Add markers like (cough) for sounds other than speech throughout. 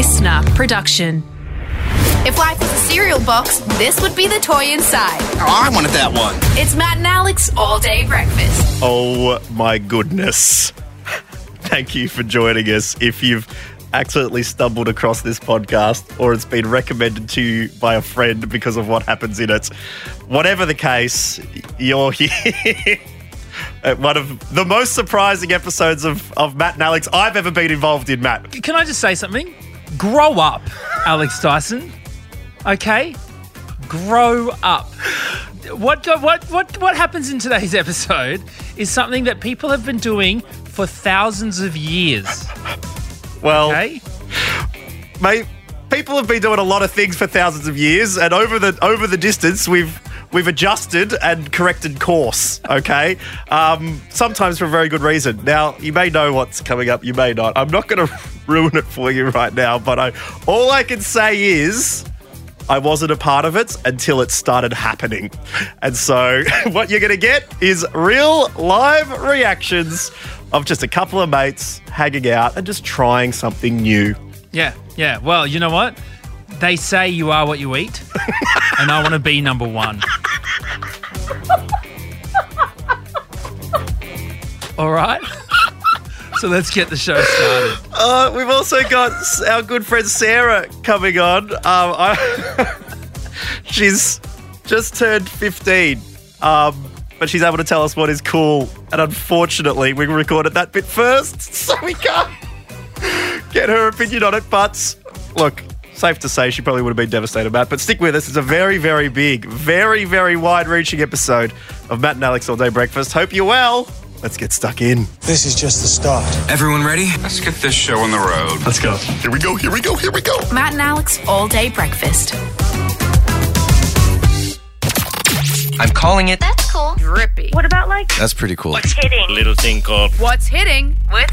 listener production. If life was a cereal box, this would be the toy inside. Oh, I wanted that one. It's Matt and Alex all day breakfast. Oh my goodness. Thank you for joining us. If you've accidentally stumbled across this podcast or it's been recommended to you by a friend because of what happens in it, whatever the case, you're (laughs) here. At one of the most surprising episodes of, of Matt and Alex I've ever been involved in, Matt. Can I just say something? Grow up, Alex Dyson. Okay? Grow up. What, what, what, what happens in today's episode is something that people have been doing for thousands of years. Well, Okay? mate, people have been doing a lot of things for thousands of years, and over the over the distance, we've we've adjusted and corrected course. Okay, um, sometimes for a very good reason. Now, you may know what's coming up, you may not. I'm not going (laughs) to ruin it for you right now, but I all I can say is. I wasn't a part of it until it started happening. And so, (laughs) what you're going to get is real live reactions of just a couple of mates hanging out and just trying something new. Yeah, yeah. Well, you know what? They say you are what you eat, and I want to be number one. All right? So let's get the show started. Uh, we've also got our good friend Sara coming on. Um, I, (laughs) she's just turned 15, um, but she's able to tell us what is cool. And unfortunately, we recorded that bit first, (laughs) so we can't get her opinion on it. But look, safe to say she probably would have been devastated about it. But stick with us. It's a very, very big, very, very wide reaching episode of Matt and Alex All Day Breakfast. Hope you're well. Let's get stuck in. This is just the start. Everyone ready? Let's get this show on the road. Let's go. Here we go, here we go, here we go. Matt and Alex all day breakfast. I'm calling it. That's cool. Drippy. What about like That's pretty cool. What's hitting Little thing called What's hitting with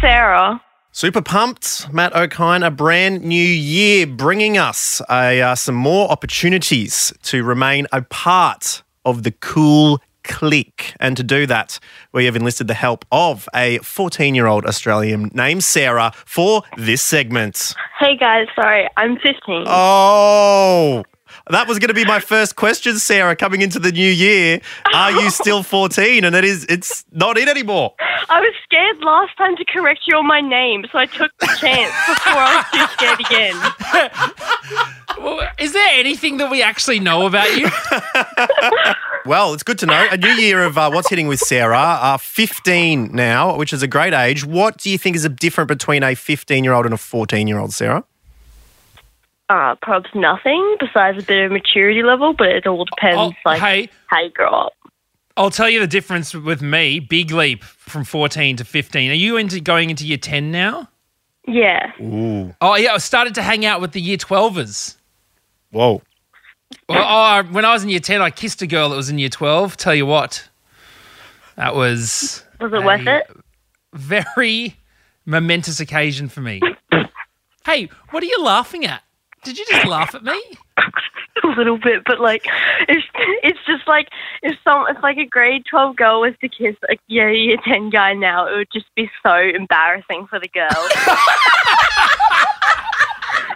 Sara? Super pumped, Matt Okine, a brand new year bringing us a, uh, some more opportunities to remain a part of the cool clique. And to do that, we have enlisted the help of a 14 year old Australian named Sara for this segment. Hey guys, sorry, I'm 15. Oh, that was going to be my first question, Sara, coming into the new year. Are you still 14? And it is, it's not it anymore. I was scared last time to correct you on my name, so I took the chance before I was too scared again. Well, Is there anything that we actually know about you? Well, it's good to know. A new year of uh, what's hitting with Sara. Uh, 15 now, which is a great age. What do you think is a different between a 15 year old and a 14 year old, Sara? Uh, probably nothing besides a bit of maturity level, but it all depends Oh, like hey, how you grow up. I'll tell you the difference with me. Big leap from 14 to 15. Are you into going into year 10 now? Yeah. Ooh. Oh, yeah. I started to hang out with the year 12ers. Whoa. Well, oh, when I was in year 10, I kissed a girl that was in year 12. Tell you what, that was Was it worth it? very momentous occasion for me. (coughs) hey, what are you laughing at? Did you just laugh at me? (laughs) a little bit, but like it's it's just like if some if like a grade twelve girl was to kiss a year year ten guy now, it would just be so embarrassing for the girl. (laughs)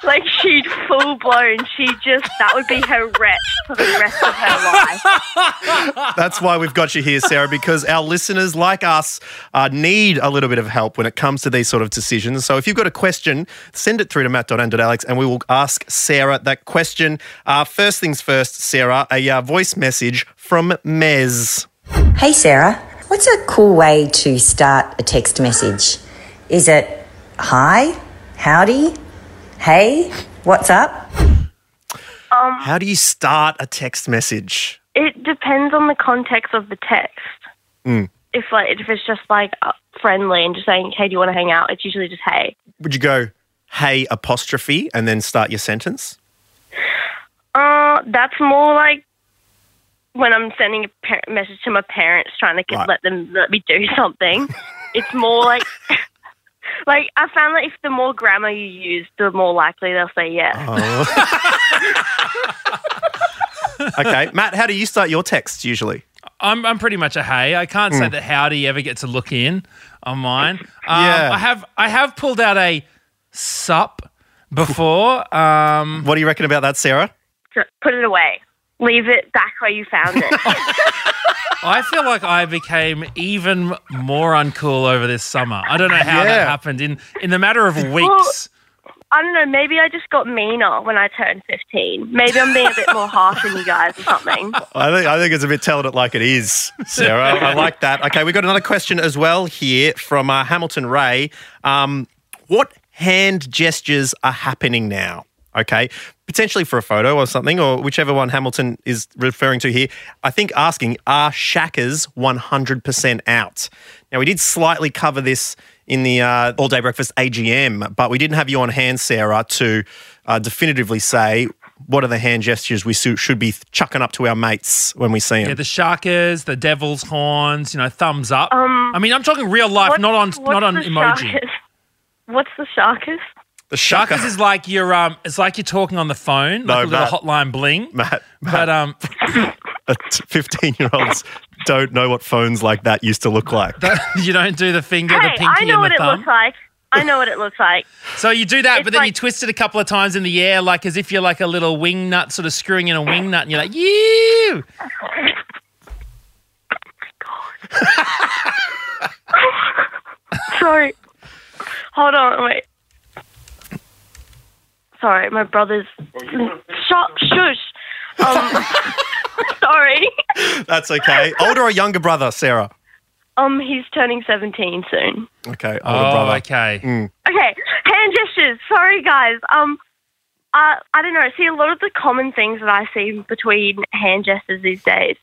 like she'd full blown, she just that would be her rep for the rest of her life. (laughs) That's why we've got you here, Sara, because our listeners, like us, uh, need a little bit of help when it comes to these sort of decisions. So if you've got a question, send it through to matt.and.alex and we will ask Sara that question. Uh, first things first, Sara, a uh, voice message from Mez. Hey Sara, what's a cool way to start a text message? Is it hi, howdy, hey, what's up? How do you start a text message? It depends on the context of the text. If like if it's just like uh, friendly and just saying, "Hey, do you want to hang out?" It's usually just "Hey." Would you go, hey, apostrophe, and then start your sentence? Uh, that's more like when I'm sending a par- message to my parents trying to get, Right. let them let me do something. (laughs) it's more like like I found that if the more grammar you use, the more likely they'll say yes. (laughs) okay. Matt, how do you start your texts usually? I'm, I'm pretty much a hey. I can't say that howdy ever gets a look in on mine. Um, Yeah. I have I have pulled out a sup before. Um, What do you reckon about that, Sara? Put it away. Leave it back where you found it. (laughs) I feel like I became even more uncool over this summer. I don't know how Yeah. that happened in in the matter of weeks. I don't know. Maybe I just got meaner when I turned 15. Maybe I'm being a bit more harsh on you guys or something. I think I think it's a bit telling it like it is, Sara. I like that. Okay, we got another question as well here from uh, Hamilton Ray. Um, what hand gestures are happening now? Okay, potentially for a photo or something, or whichever one Hamilton is referring to here. I think asking are shakas 100% out? Now we did slightly cover this in the uh, all day breakfast AGM, but we didn't have you on hand, Sara, to uh, definitively say. What are the hand gestures we should be chucking up to our mates when we see them? Yeah, the shakas, the devil's horns, you know, thumbs up. I mean, I'm talking real life, What- not on not on the emoji. shakas? What's the shakas? The shark Shakas is like you're um, it's like you're talking on the phone, No, like a little Matt. hotline bling. Matt, But um, (laughs) fifteen-year-olds don't know what phones like that used to look like. (laughs) you don't do the finger, Hey, the pinky, I know and what the it looks like. I know what it looks like. (laughs) So you do that, It's but then you twist it a couple of times in the air, like as if you're like a little wing nut, sort of screwing in a wing nut, and you're like, you. Sorry. Hold on, wait. Sorry, my brother's. Shut, shush. Um, (laughs) sorry. That's okay. Older or younger brother, Sara? Um, he's turning 17 soon. Okay, older Oh, brother. okay. Okay, hand gestures. Sorry, guys. Um, uh, I don't know. See a lot of the common things that I see between hand gestures these days.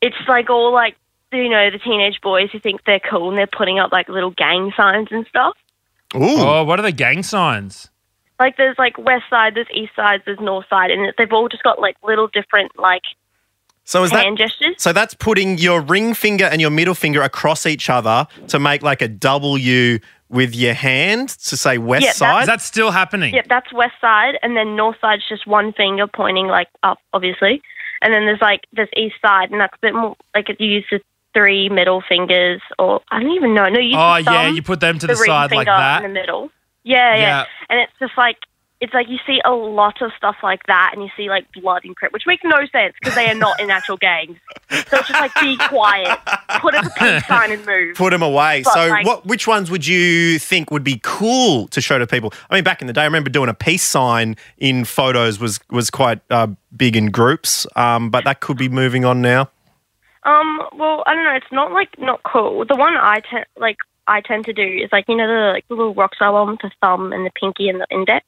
It's like all like you know the teenage boys who think they're cool and they're putting up like little gang signs and stuff. Ooh, Oh, what are the gang signs? Like there's like west side, there's east side, there's north side, and they've all just got like little different like so is that? hand gestures. So that's putting your ring finger and your middle finger across each other to make like a W with your hand to say west Yeah, that's- side. Is that still happening? Yep, that's west side, and then north side's just one finger pointing like up, obviously, and then there's like there's east side, and that's a bit more like you use the three middle fingers, or I don't even know. No, you Oh, the thumb, yeah, you put them to the, the ring side finger like that. in the middle. Yeah, yeah, Yeah. and it's just like it's like you see a lot of stuff like that, and you see like blood and crip, which makes no sense because they are not in actual gangs. So it's just like be quiet, put up a peace (laughs) sign, and move. Put them away. But, so, like- what? Which ones would you think would be cool to show to people? I mean, back in the day, I remember doing a peace sign in photos was was quite uh, big in groups, um, but that could be moving on now. Um, well, I don't know. It's not like not cool. The one I tend like I tend to do is like you know the like the little rock star one with the thumb and the pinky and the index.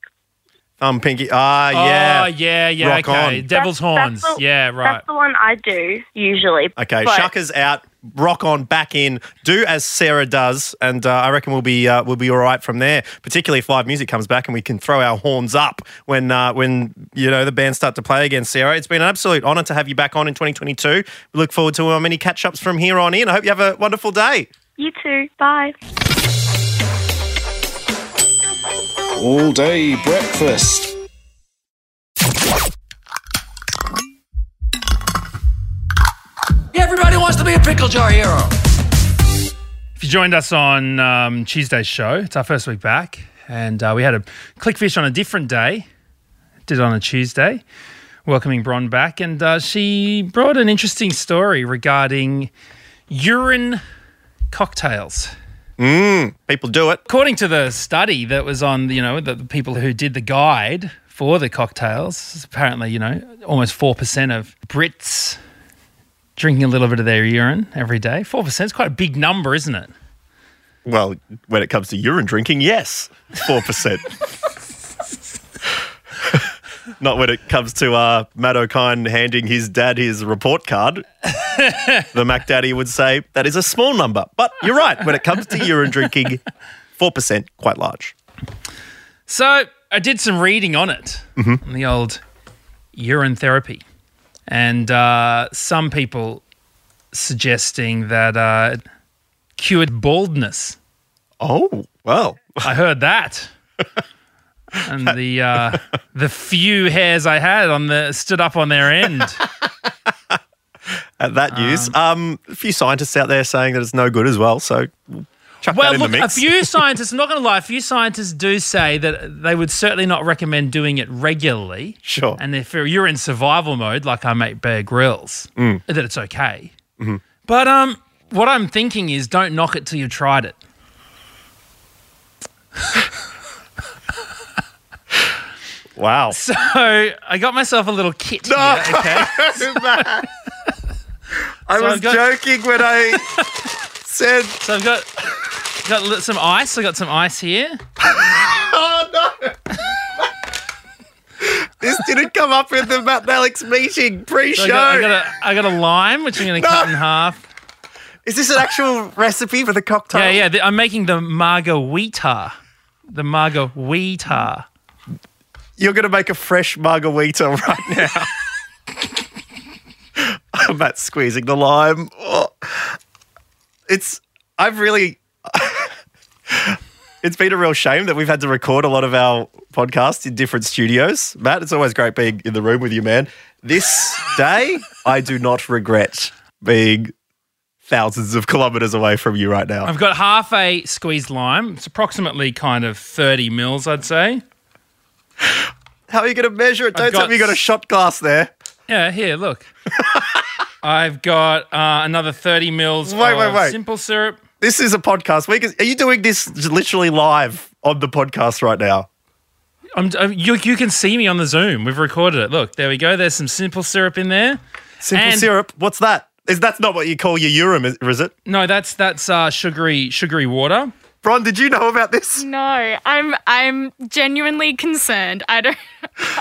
Thumb, pinky. Ah, Oh, yeah. yeah, yeah, Rock okay. on. Devil's That's- horns. that's the- yeah, right. That's the one I do usually. Okay, But- shakas out, rock on, back in. Do as Sara does, and uh, I reckon we'll be uh, we'll be all right from there. Particularly if live music comes back and we can throw our horns up when uh, when you know the bands start to play again. Sara, it's been an absolute honour to have you back on in 2022. We look forward to many catch ups from here on in. I hope you have a wonderful day. You too. Bye. All day breakfast. Everybody wants to be a pickle jar hero. If you joined us on um, Tuesday's show, it's our first week back, and uh, we had a clickfish on a different day. Did it on a Tuesday, welcoming Bron back, and uh, she brought an interesting story regarding urine cocktails. Mm, people do it. According to the study that was on, you know, the, the people who did the guide for the cocktails, apparently, you know, almost 4% of Brits drinking a little bit of their urine every day. 4% is quite a big number, isn't it? Well, when it comes to urine drinking, yes, four percent. (laughs) Not when it comes to uh, Matt Okine handing his dad his report card. (laughs) the Mac Daddy would say that is a small number. But you're right. When it comes to urine drinking, 4%, quite large. So I did some reading on it, on the old urine therapy, and uh, some people suggesting that uh, it cured baldness. Oh, well. I heard that. (laughs) And the uh, the few hairs I had on the stood up on their end. (laughs) At that news, um, a few scientists out there saying that it's no good as well. So chuck Well, look, a few (laughs) scientists, I'm not going to lie, a few scientists do say that they would certainly not recommend doing it regularly. Sure. And if you're in survival mode, like our mate Bear Grylls, Mm. that it's okay. Mm-hmm. But um, what I'm thinking is don't knock it till you've tried it. (laughs) wow. (laughs) So I got myself a little kit here, okay? Matt. (laughs) (laughs) I So was got- joking when I said, So I've got got some ice. I got some ice here. "Oh no." This didn't come up in the Matt and Alex meeting pre-show. So I, got, I, got a, I got a lime, which I'm going to cut in half. Is this an actual recipe for the cocktail? Yeah, yeah. the- I'm making the margarita. The margarita. You're going to make a fresh margarita (laughs) right now. Matt's squeezing the lime. Oh. It's, I've really, (laughs) it's been a real shame that we've had to record a lot of our podcasts in different studios. Matt, it's always great being in the room with you, man. This day, I do not regret being thousands of kilometers away from you right now. I've got half a squeezed lime. It's approximately kind of 30 mils, I'd say. How are you going to measure it? Don't I've tell me you got a shot glass there. Yeah, here, look. (laughs) I've got uh, another 30 mils Wait, of wait, wait. simple syrup. This is a podcast. We can, are you doing this literally live on the podcast right now? I'm, i you, you can see me on the Zoom. We've recorded it. Look, there we go. There's some simple syrup in there. Simple And- syrup. What's that? Is that's not what you call your urine, is, is it? No, that's that's uh, sugary sugary water. Bron, did you know about this? No, I'm I'm genuinely concerned. I don't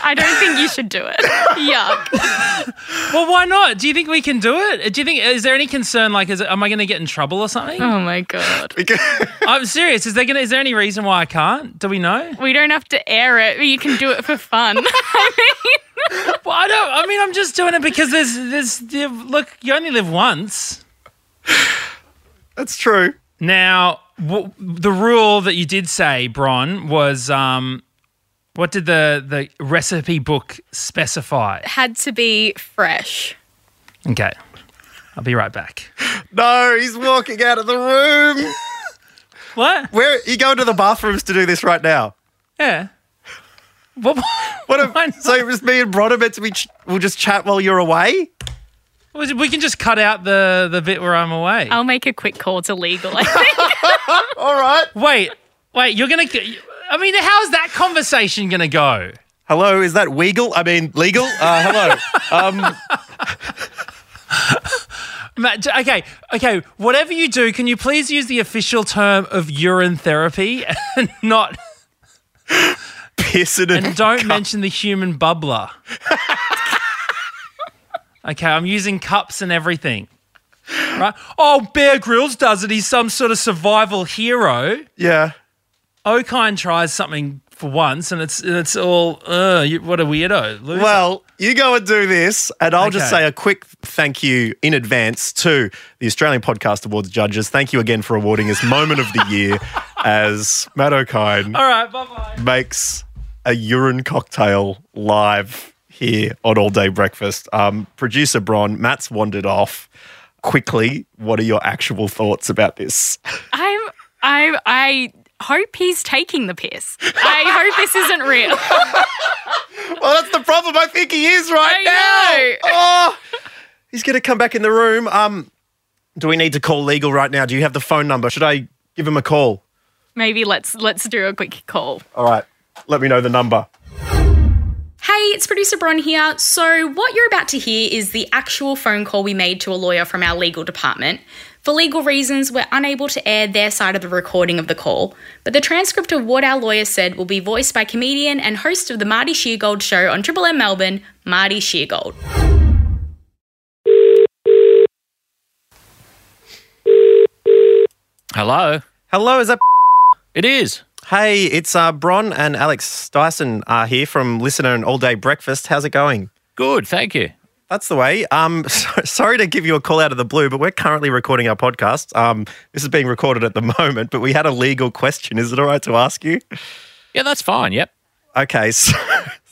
I don't think you should do it. Yuck. (laughs) Well, why not? Do you think we can do it? Do you think is there any concern? Like, is it, am I going to get in trouble or something? Oh my god. (laughs) I'm serious. Is there gonna? Is there any reason why I can't? Do we know? We don't have to air it. but You can do it for fun. (laughs) I mean Well, I don't. I mean, I'm just doing it because there's there's look. You only live once. That's true. Now, w- the rule that you did say, Bron, was um, what did the the recipe book specify? Had to be fresh. Okay, I'll be right back. No, he's walking out of the room. What? Where you going to the bathrooms to do this right now? Yeah. What? (laughs) What? If, so it was me and Bron are meant to be. Ch- we'll just chat while you're away. We can just cut out the the bit where I'm away. I'll make a quick call to legal. I think. (laughs) All right. Wait, wait. You're gonna. I mean, how's that conversation gonna go? Hello, is that legal? I mean, legal? Uh, hello. Um, (laughs) Matt, okay, okay. Whatever you do, can you please use the official term of urine therapy and (laughs) not pissing it. and don't mention the human bubbler? Okay, I'm using cups and everything. Right? Oh, Bear Grylls does it. He's some sort of survival hero. Yeah. Okine tries something for once, and it's it's all. Uh, you, what a weirdo. Loser. Well, you go and do this, and I'll just say a quick thank you in advance to the Australian Podcast Awards judges. Thank you again for awarding us Moment of the Year (laughs) as Matt Okine all right, bye bye. makes a urine cocktail live here on All Day Breakfast. Um, Producer Bron, Matt's wandered off. Quickly, what are your actual thoughts about this? I'm I I hope he's taking the piss. I hope this isn't real. (laughs) well, that's the problem. I think he is right I now. Oh, he's going to come back in the room. Um, do we need to call legal right now? Do you have the phone number? Should I give him a call? Maybe let's let's do a quick call. All right, let me know the number. Hey, it's producer Bron here. So, what you're about to hear is the actual phone call we made to a lawyer from our legal department. For legal reasons, we're unable to air their side of the recording of the call, but the transcript of what our lawyer said will be voiced by comedian and host of the Marty Sheargold show on Triple M Melbourne, Marty Sheargold. Hello. Hello, is that? It is. Hey, it's uh, Bron and Alex Dyson are here from Listener and All Day Breakfast. How's it going? Good, thank you. That's the way. Um, (laughs) so, sorry to give you a call out of the blue, but we're currently recording our podcast. Um, this is being recorded at the (laughs) moment, but we had a legal question. Is it all right to ask you? Yeah, that's fine. Yep. Okay, (laughs) so,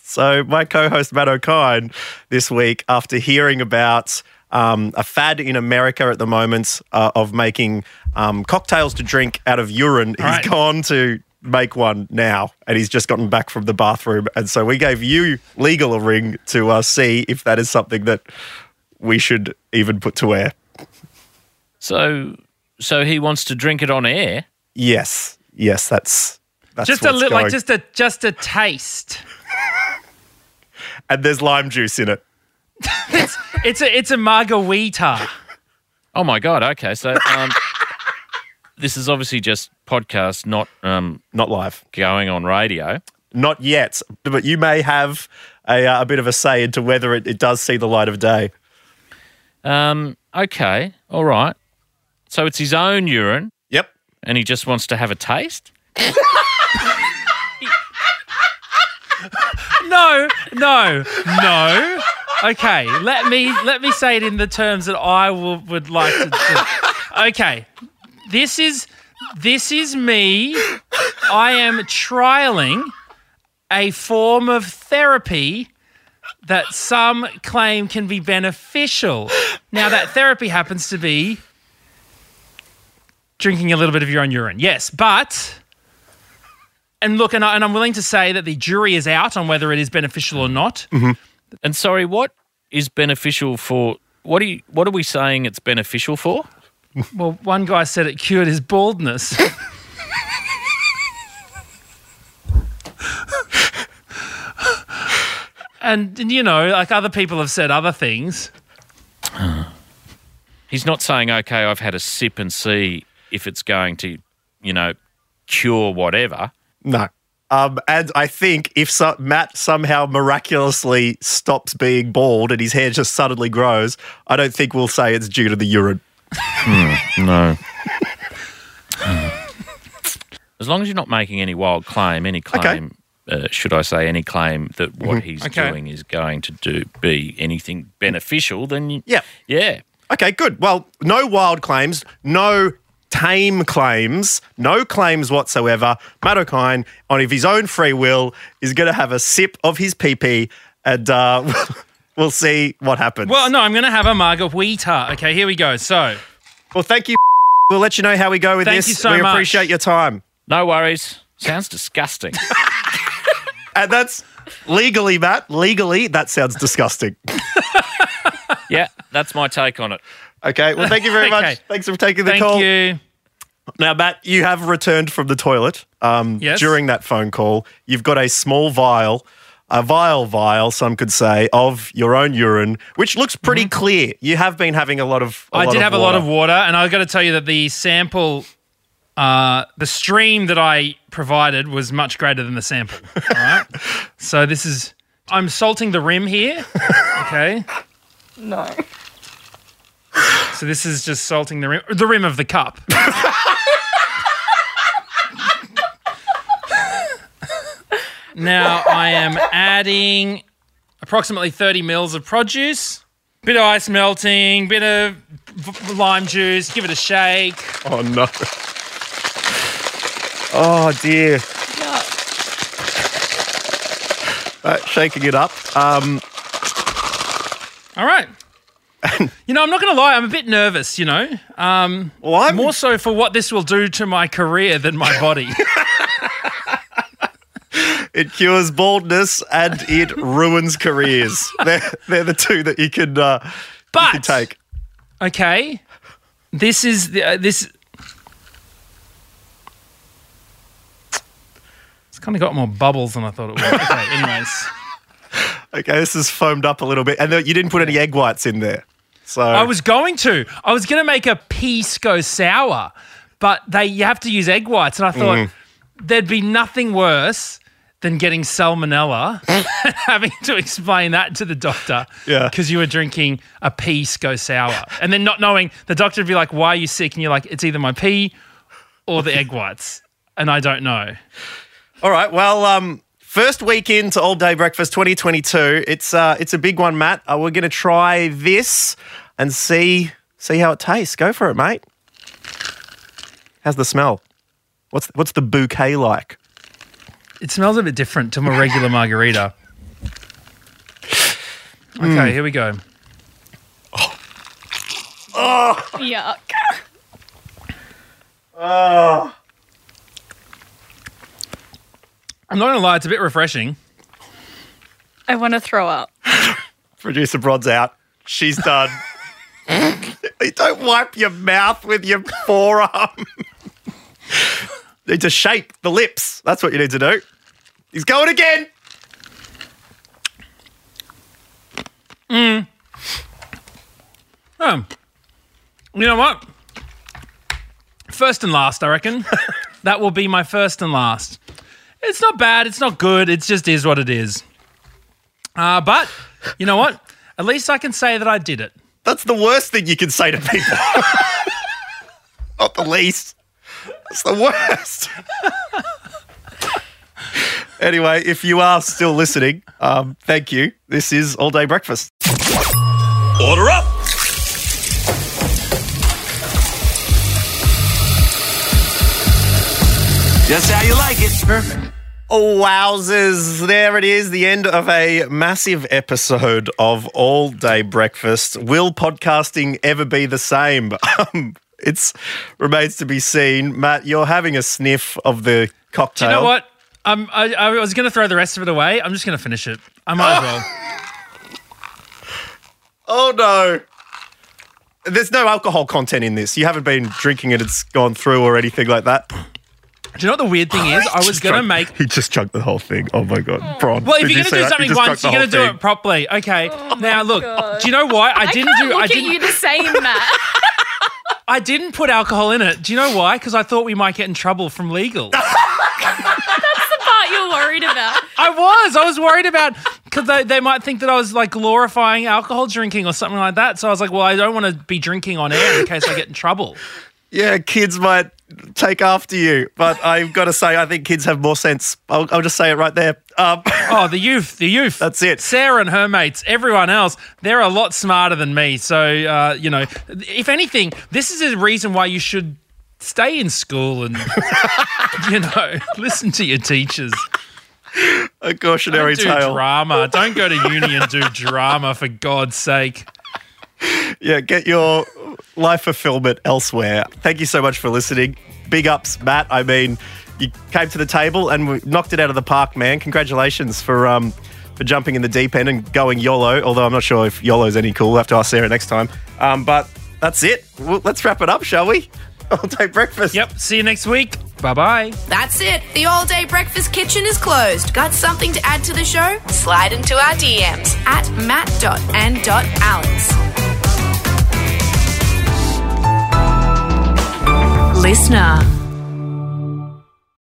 so my co-host Matt Okine this week, after hearing about um, a fad in America at the moment uh, of making um, cocktails to drink out of urine. He's right. gone to make one now, and he's just gotten back from the bathroom. And so we gave you legal a ring to uh, see if that is something that we should even put to air. So, so he wants to drink it on air. Yes, yes, that's that's just a little, like just a just a taste. (laughs) and there's lime juice in it. (laughs) it's It's a it's a margarita. Oh my god! Okay, so um, this is obviously just podcast, not um, not live, going on radio. Not yet, but you may have a, uh, a bit of a say into whether it, it does see the light of day. Um, okay, all right. So it's his own urine. Yep. And he just wants to have a taste. (laughs) No, no, no. Okay, let me let me say it in the terms that I will, would like to. to- Okay, this is this is me. I am trialing a form of therapy that some claim can be beneficial. Now, that therapy happens to be drinking a little bit of your own urine. Yes, but and look, and, I, and I'm willing to say that the jury is out on whether it is beneficial or not. Mm-hmm. And sorry, what is beneficial for? What are you? What are we saying? It's beneficial for? Well, one guy said it cured his baldness. (laughs) and, and, you know, like other people have said other things. He's not saying, okay, I've had a sip and see if it's going to, you know, cure whatever. No. Um, and I think if so- Matt somehow miraculously stops being bald and his hair just suddenly grows, I don't think we'll say it's due to the urine. No. as long as you're not making any wild claim, any claim, uh, should I say, any claim that what Mhm. he's Okay. doing is going to do be anything beneficial, then you, Yeah. yeah. Okay, good. Well, no wild claims, no tame claims, no claims whatsoever. Matt Okine, on of his own free will, is going to have a sip of his pee pee and uh, (laughs) we'll see what happens. Well, no, I'm going to have a margarita. Okay, here we go. So, well, thank you. We'll let you know how we go with Thank this. you so we much. appreciate your time. No worries. Sounds disgusting. (laughs) And that's legally, Matt, legally, that sounds disgusting. (laughs) yeah, that's my take on it. Okay, well, thank you very (laughs) Okay. much. Thanks for taking the thank call. Thank you. Now, Matt, you have returned from the toilet um, Yes. during that phone call. You've got a small vial, a vial vial, some could say, of your own urine, which looks pretty clear. You have been having a lot of. I I did have a lot of water, and I've got to tell you that the sample, uh, the stream that I provided was much greater than the sample. All right. (laughs) so this is, I'm salting the rim here. Okay. (laughs) No. So this is just salting the rim, the rim of the cup. (laughs) now I am adding approximately 30 mils of produce, bit of ice melting, bit of v- lime juice. Give it a shake. Oh no! Oh dear! Uh, shaking it up. Um, All right. you know, I'm not going to lie. I'm a bit nervous. You know, um, more so for what this will do to my career than my body. (laughs) it cures baldness and it (laughs) ruins careers. They're, they're the two that you can, uh, you can take. Okay, this is the uh, this. It's kind of got more bubbles than I thought it would. Okay, (laughs) anyways, Okay, this is foamed up a little bit, and you didn't put any egg whites in there. So I was going to. I was going to make a pisco sour, but they you have to use egg whites, and I thought Mm. there'd be nothing worse than getting salmonella (laughs) having to explain that to the doctor. Yeah. because you were drinking a pea go sour, and then not knowing the doctor would be like, "Why are you sick?" And you're like, "It's either my pee or the egg whites," and I don't know. All right. Well, um, first week into All Day Breakfast 2022. It's uh, it's a big one, Matt. Uh, we're going to try this and see see how it tastes. Go for it, mate. How's the smell? What's what's the bouquet like? It smells a bit different to my regular margarita. Okay, Mm. here we go. Oh, Yuck. oh. (laughs) I'm not going to lie, it's a bit refreshing. I want to throw up. (laughs) Producer Bron's out. She's done. (laughs) You Don't wipe your mouth with your forearm. Need to shake the lips. That's what you need to do. He's going again. Mm. Um, you know what? First and last, I reckon. (laughs) that will be my first and last. It's not bad. It's not good. It just is what it is. Uh, but you know what? At least I can say that I did it. That's the worst thing you can say to people. (laughs) Not the least. It's the worst. (laughs) anyway, if you are still listening, um, thank you. This is All Day Breakfast. Order up. Just how you like it. Perfect. Oh, wowzers. There it is, the end of a massive episode of All Day Breakfast. Will podcasting ever be the same? (laughs) It's remains to be seen. Matt, you're having a sniff of the Do cocktail. you know what? Um, I, I was going to throw the rest of it away. I'm just going to finish it. I might as well. (laughs) Oh, no. There's no alcohol content in this. You haven't been drinking it, it's gone through or anything like that. Do you know what the weird thing is? I was going to drunk- make He just chugged the whole thing. Oh, my God. Bron. Well, if you're going to do that? Something once, you're going to whole do it properly. Okay. now, look, God. do you know why? I I didn't can't do. look I didn't. you the same, Matt. I didn't put alcohol in it. Do you know why? Because I thought we might get in trouble from legal. (laughs) That's the part you're worried about. I was. I was worried about because they, they might think that I was like glorifying alcohol drinking or something like that. So I was like, well, I don't want to be drinking on air in case I get in trouble. Yeah, kids might take after you, but I've got to say, I think kids have more sense. I'll, I'll just say it right there. Um, (laughs) Oh, the youth, the youth. That's it. Sara and her mates, everyone else, they're a lot smarter than me. So, uh, you know, if anything, this is a reason why you should stay in school and, (laughs) you know, listen to your teachers. a cautionary do tale. drama. Don't go to uni and do drama, for God's sake. Yeah, get your life fulfillment elsewhere. Thank you so much for listening. Big ups, Matt. I mean, you came to the table and we knocked it out of the park, man. Congratulations for um for jumping in the deep end and going YOLO. Although I'm not sure if YOLO's any cool. We'll have to ask Sara next time. Um, but that's it. Well, let's wrap it up, shall we? (laughs) All day breakfast. Yep. See you next week. Bye bye. That's it. The all day breakfast kitchen is closed. Got something to add to the show? Slide into our DMs at matt.and.alex. Listener.